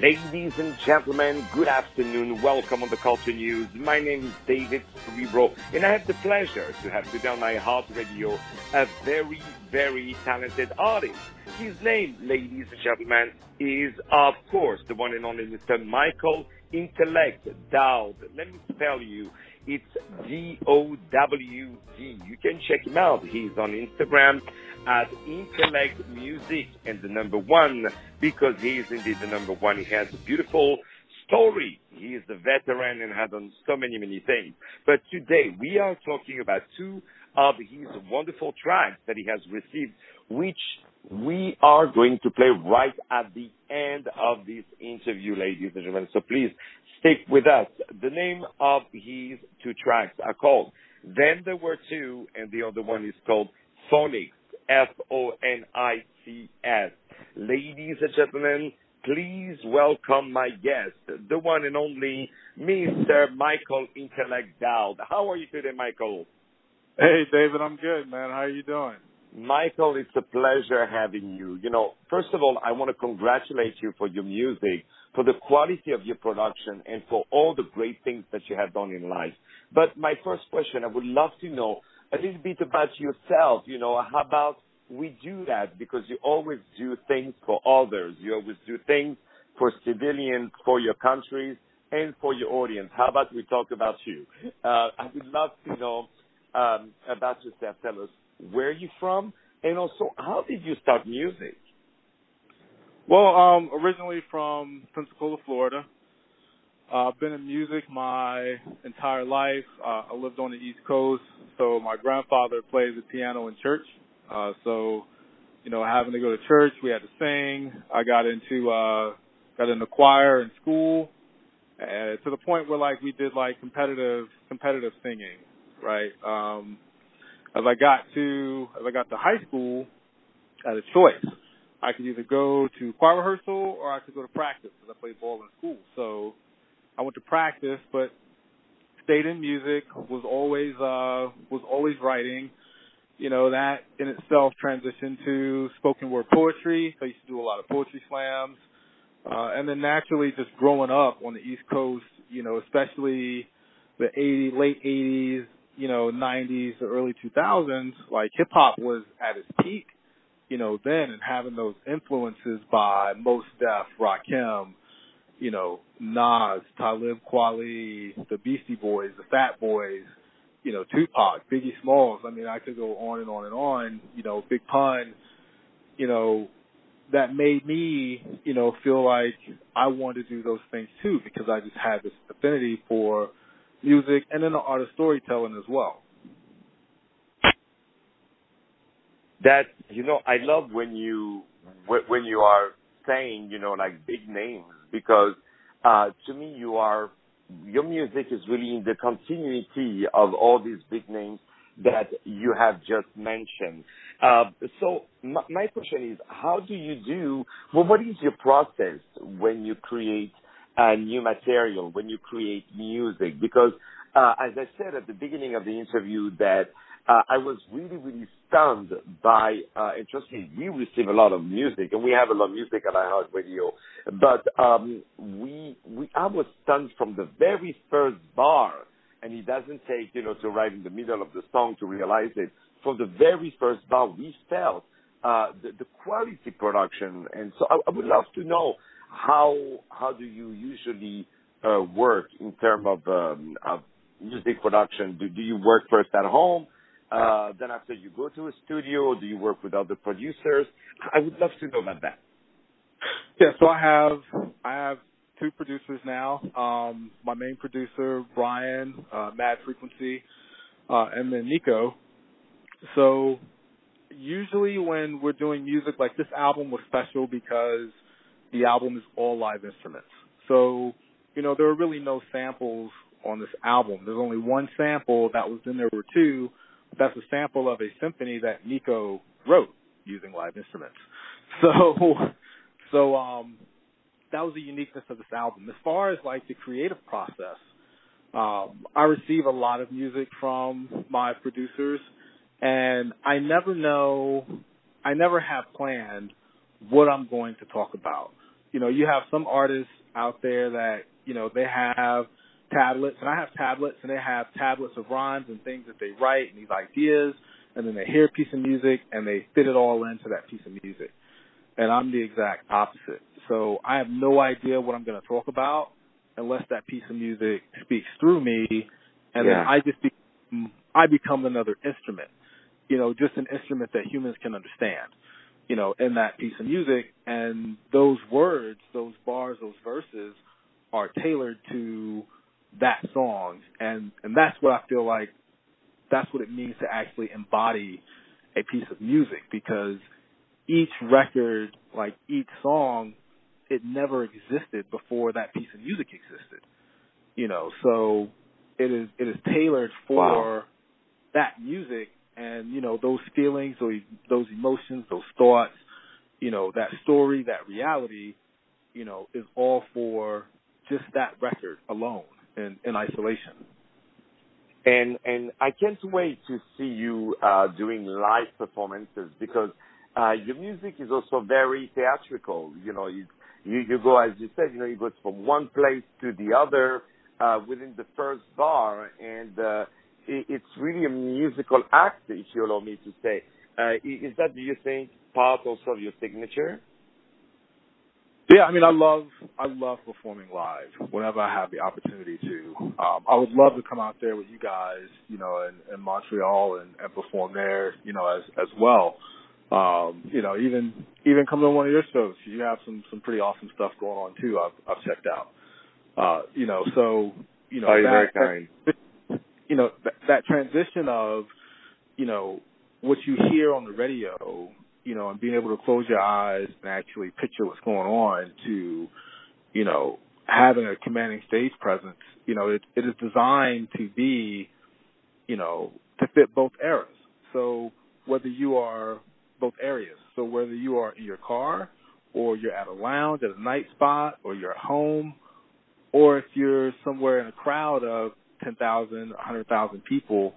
Ladies and gentlemen, good afternoon. Welcome on the Culture News. My name is David Serero, and I have the pleasure to have today on my Heart Radio a very, very talented artist. His name, ladies and gentlemen, is of course the one and only Mr. Michael Intellect Dowd. Let me tell you. It's D-O-W-D. You can check him out. He's on Instagram at Intellect Music and the number one because he is indeed the number one. He has a beautiful story. He is a veteran and has done so many, many things. But today we are talking about two of his wonderful tracks that he has received, which we are going to play right at the end of this interview, ladies and gentlemen. So please stick with us. The name of his two tracks are called Then There Were Two, and the other one is called Fonics. F-O-N-I-C-S. Ladies and gentlemen, please welcome my guest, the one and only Mr. Michael Intellect Dowd. How are you today, Michael? Hey, David, I'm good, man. How are you doing? Michael, it's a pleasure having you. You know, first of all, I want to congratulate you for your music, for the quality of your production, and for all the great things that you have done in life. But my first question, I would love to know a little bit about yourself. You know, how about we do that because you always do things for others. You always do things for civilians, for your countries, and for your audience. How about we talk about you? Uh, I would love to know um, about yourself. Tell us where you're from, and also how did you start music? Well, um, originally from Pensacola, Florida. Uh, I've been in music my entire life. Uh, I lived on the East Coast, so my grandfather plays the piano in church. Uh, so, you know, having to go to church, we had to sing. I got into uh, got in the choir in school, uh, to the point where like we did like competitive competitive singing, right? Um, as I got to as I got to high school, I had a choice. I could either go to choir rehearsal or I could go to practice because I played ball in school. So I went to practice, but stayed in music. Was always uh, was always writing. You know that in itself transitioned to spoken word poetry. So I used to do a lot of poetry slams, uh, and then naturally just growing up on the East Coast. You know, especially the 80 late 80s, you know, 90s, the early 2000s. Like hip hop was at its peak. You know, then and having those influences by Mos Def, Rakim, you know, Nas, Talib Kweli, the Beastie Boys, the Fat Boys, you know, Tupac, Biggie Smalls. I mean, I could go on and on and on. You know, Big Pun. You know, that made me, you know, feel like I wanted to do those things too because I just had this affinity for music and then the art of storytelling as well. That you know, I love when you when you are saying, you know, like big names because uh, to me you are your music is really in the continuity of all these big names that you have just mentioned. Uh, so my, my, question is, how do you do? Well, what is your process when you create a new material, when you create music? Because uh, as I said at the beginning of the interview, that uh, I was really, really stunned by, uh, me, we receive a lot of music, and we have a lot of music at iHeart Radio, but um, we, we, I was stunned from the very first bar, and it doesn't take, you know, to right in the middle of the song to realize it. From the very first bar, we felt uh, the, the quality production, and so I, I would love to know how how do you usually uh, work in terms of, um, of music production? Do, do you work first at home? Uh, then after you go to a studio, do you work with other producers? I would love to know about that. Yeah, so I have I have two producers now. Um, my main producer Brian, uh, Mad Frequency, uh, and then Nico. So usually when we're doing music like this album was special because the album is all live instruments. So you know there are really no samples on this album. There's only one sample that was in there were two that's a sample of a symphony that Nico wrote using live instruments. So, so um, that was the uniqueness of this album. As far as like the creative process, um, I receive a lot of music from my producers, and I never know, I never have planned what I'm going to talk about. you know, you have some artists out there that, you know, they have tablets, and I have tablets, and they have tablets of rhymes and things that they write and these ideas, and then they hear a piece of music and they fit it all into that piece of music. And I'm the exact opposite. So I have no idea what I'm going to talk about unless that piece of music speaks through me, and Yeah. then I just be, I become another instrument. You know, just an instrument that humans can understand. You know, in that piece of music, and those words, those bars, those verses, are tailored to that song, and and that's what I feel like. That's what it means to actually embody a piece of music because each record, like each song, it never existed before that piece of music existed. You know, so it is it is tailored for Wow. that music and you know those feelings, those those emotions, those thoughts, you know that story, that reality, you know, is all for just that record alone in in isolation. and and I can't wait to see you uh, doing live performances because uh, your music is also very theatrical. You know, you, you you go as you said, you know, you go from one place to the other uh, within the first bar, and uh, it, it's really a musical act, if you allow me to say. Uh, is that, do you think, part also of your signature? Yeah, I mean, I love I love performing live whenever I have the opportunity to. Um, I would love to come out there with you guys, you know, in, in Montreal and, and perform there, you know, as as well. Um, you know, even even come to one of your shows. You have some some pretty awesome stuff going on too. I've I've checked out. Uh, you know, so you know oh, that, very kind. you know that, that transition of you know what you hear on the radio you know and being able to close your eyes and actually picture what's going on to you know having a commanding stage presence you know it, it is designed to be you know to fit both eras. So whether you are both areas so whether you are in your car or you're at a lounge at a night spot or you're at home or if you're somewhere in a crowd of 10,000, 100,000 people,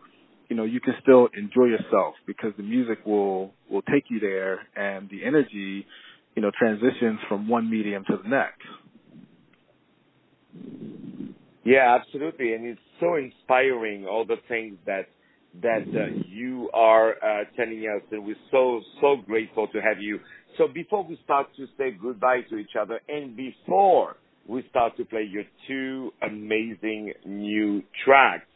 you know, you can still enjoy yourself because the music will will take you there and the energy, you know, transitions from one medium to the next. Yeah, absolutely, and it's so inspiring all the things that that uh, you are uh, telling us, and we're so so grateful to have you. So before we start to say goodbye to each other, and before we start to play your two amazing new tracks,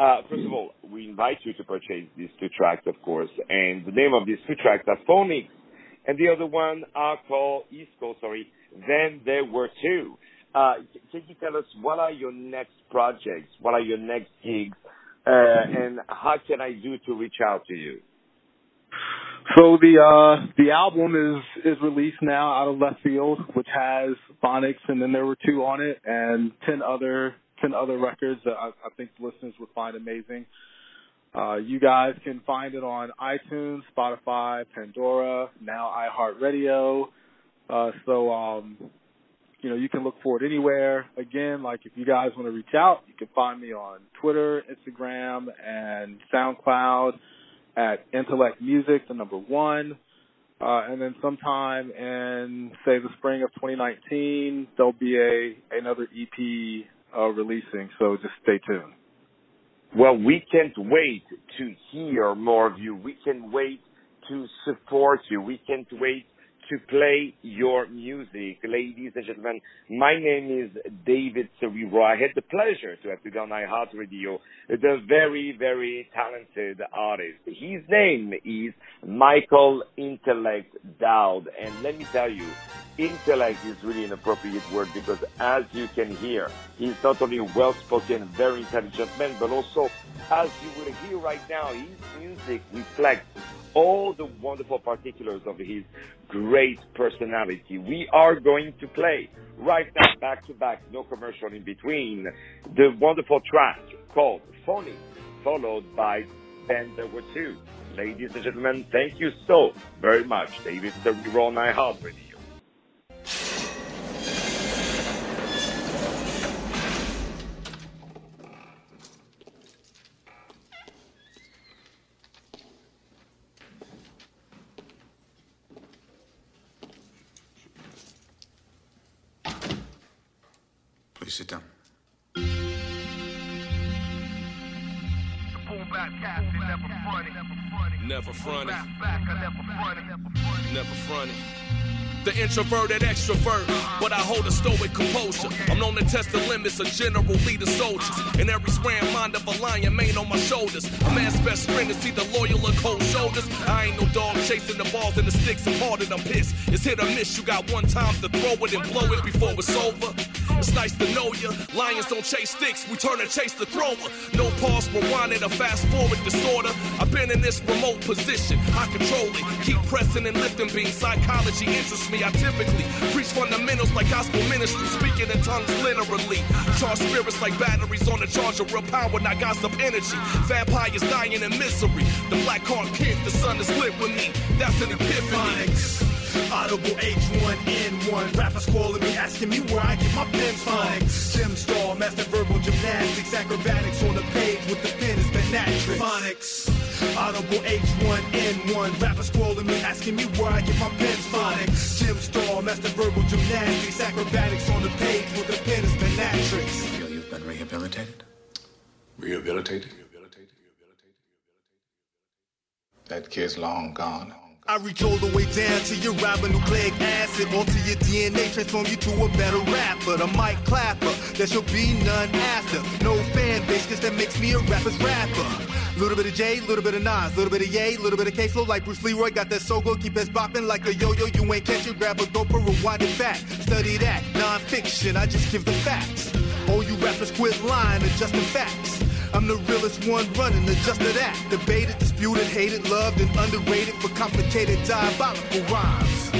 uh, first of all, we invite you to purchase these two tracks, of course, and the name of these two tracks are Fonics, and the other one are called East Coast. Sorry, then there were two. Uh, can you tell us what are your next projects? What are your next gigs? Uh, and how can I do to reach out to you? So the uh the album is is released now out of left field, which has Fonics, and then there were two on it, and ten other ten other records that I, I think listeners would find amazing. Uh, you guys can find it on iTunes, Spotify, Pandora, now iHeartRadio. Uh, so um, you know you can look for it anywhere. Again, like if you guys want to reach out, you can find me on Twitter, Instagram, and SoundCloud at Intellect Music, the number one. Uh, and then sometime in say the spring of 2019, there'll be a another EP uh, releasing. So just stay tuned. Well, we can't wait to hear more of you. We can wait to support you. We can't wait to play your music. Ladies and gentlemen, my name is David Serero. I had the pleasure to have today on iHeartRadio the very, very talented artist. His name is Michael Intellect Dowd. And let me tell you, intellect is really an appropriate word because as you can hear, he's not only a well-spoken, very intelligent man, but also, as you will hear right now, his music reflects all the wonderful particulars of his great personality. We are going to play right now, back to back, no commercial in between, the wonderful track called Phony, followed by Then There Were Two. Ladies and gentlemen, thank you so very much. David Serero on iHeartRadio. Please Never fronted. Never fronted. The introverted extrovert, but I hold a stoic composure. I'm known to test the limits of general leader soldiers. And every square mind of a lion mane on my shoulders. A man's best friend is either loyal or cold shoulders. I ain't no dog chasing the balls and the sticks. I'm harder than piss. It's hit or miss. You got one time to throw it and blow it before it's over. It's nice to know ya. Lions don't chase sticks, we turn and chase the thrower. No pause, rewind it, a fast forward disorder. I've been in this remote position, I control it. Keep pressing and lifting being Psychology interests me. I typically preach fundamentals like gospel ministry, speaking in tongues literally. Charge spirits like batteries on a charge of real power, not gossip energy. Vampires dying in misery. The black heart kid, the sun is lit with me. That's an epiphany. Audible H1N1. Rappers calling me, asking me where I get my pen phonics. Gym star, master verbal gymnastics, acrobatics on the page with the pen is Benatrix. Phonics. Audible H1N1. Rappers calling me, asking me where I get my pen phonics. Gym star, master verbal gymnastics, acrobatics on the page with the pen is Benatrix. You feel you've been rehabilitated? Rehabilitated? That kid's long gone. I reach all the way down to your ribonucleic acid, alter your DNA, transform you to a better rapper, a mic clapper. There shall be none after. No fan base, cause that makes me a rapper's rapper. Little bit of J, little bit of Nas, little bit of Ye, little bit of K flow like Bruce Leroy. Got that so good, keep us bopping like a yo-yo. You ain't catch it, grab a GoPro, rewind it back. Study that, non-fiction, I just give the facts. All you rappers quit lying, adjusting facts. I'm the realest one running, adjust to that. Debated, disputed, hated, loved, and underrated for complicated, diabolical rhymes.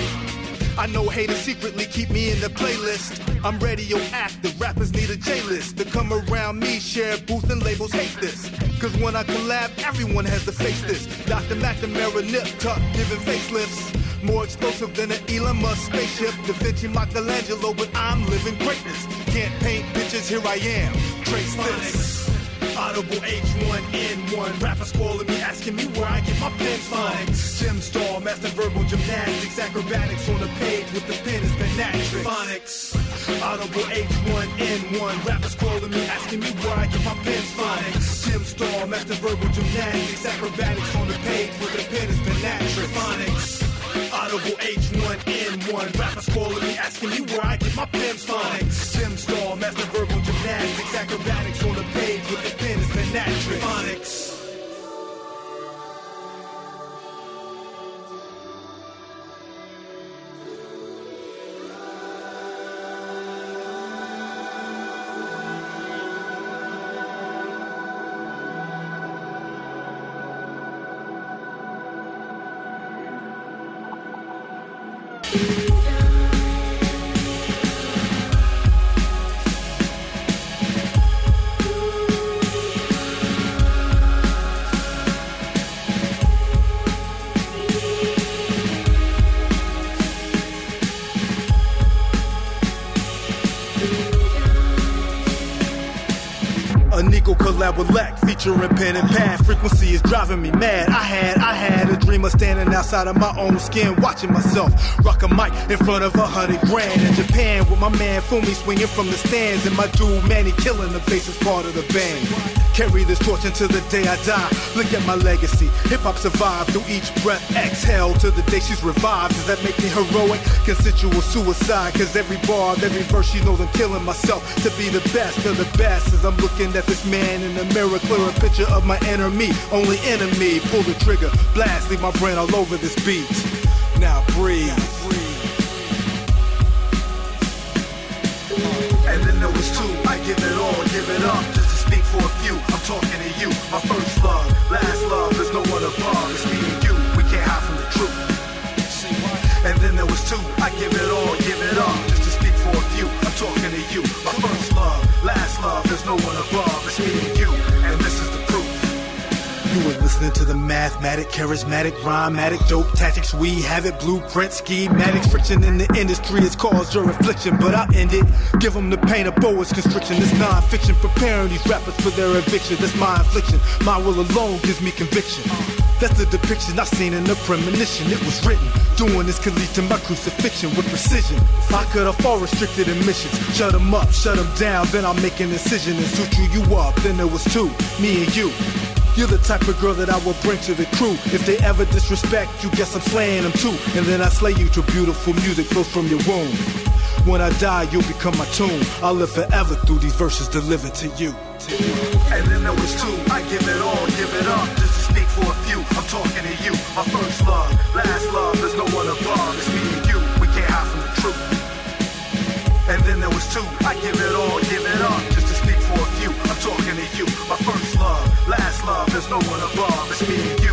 I know haters secretly keep me in the playlist. I'm radio active, rappers need a J list. To come around me, share booth and labels hate this. Cause when I collab, everyone has to face this. Dr. McNamara, Nip Tuck, giving facelifts. More explosive than an Elon Musk spaceship. Da Vinci Michelangelo, but I'm living greatness. Can't paint pictures, here I am. Trace this. Audible H1N1. Rappers calling me, asking me where I get my pen phonics. Gym star, master verbal gymnastics, acrobatics on the page with the pen is Benatrix. Phonics. Audible H1N1. Rappers calling me, asking me where I get my pen phonics. Gym star, master verbal gymnastics, acrobatics on the page with the pen is Benatrix. Phonics. Audible H1N1. Rappers calling me, asking me where I get my pen phonics. Gym star, master verbal gymnastics, acrobatics on the page with the. Phonics. A Nico collab with Leck, featuring pen and pad. Frequency is driving me mad. I had, I had a dream of standing outside of my own skin, watching myself rock a mic in front of a hundred grand in Japan with my man Fumi swinging from the stands, and my dude Manny killing the bass as part of the band. Carry this torch until the day I die. Look at my legacy. Hip hop survived through each breath. Exhale till the day she's revived. Does that make me heroic? Consensual suicide. Cause every bar, every verse, she knows I'm killing myself to be the best of the best. As I'm looking at this man in the mirror, clear a picture of my inner. Only enemy. Pull the trigger, blast, leave my brain all over this beat. Now breathe. Uh, and then there was two. I give it all, give it up. Just to speak for a few. I'm talking to you. My first love, last love. There's no one above. It's me and you. We can't hide from the truth. And then there was two. I give it all, give it up. Just to speak for a few. I'm talking to you. My first love, last love. There's no one above. It's me and you. And this is the proof. You were listening to the mathematic, charismatic, rhymatic, dope tactics. We have it, blueprint, schematics. Friction in the industry has caused your affliction, but I'll end it. Give them the pain of boas constriction. This non-fiction preparing these rappers for their eviction. That's my affliction. My will alone gives me conviction. That's the depiction I seen in the premonition. It was written. Doing this could lead to my crucifixion with precision. I could have fall restricted admissions. Shut them up, shut them down, then I'll make an incision and suture you up. Then there was two, me and you. You're the type of girl that I will bring to the crew. If they ever disrespect you, guess I'm slaying them too. And then I slay you to beautiful music flows from your womb. When I die, you'll become my tomb. I'll live forever through these verses delivered to you. To you. And then there was two. I give it all, give it up. Talking to you. My first love, last love. There's no one above. It's me and you. We can't hide from the truth. And then there was two. I give it all, give it up. Just to speak for a few. I'm talking to you. My first love, last love. There's no one above. It's me and you.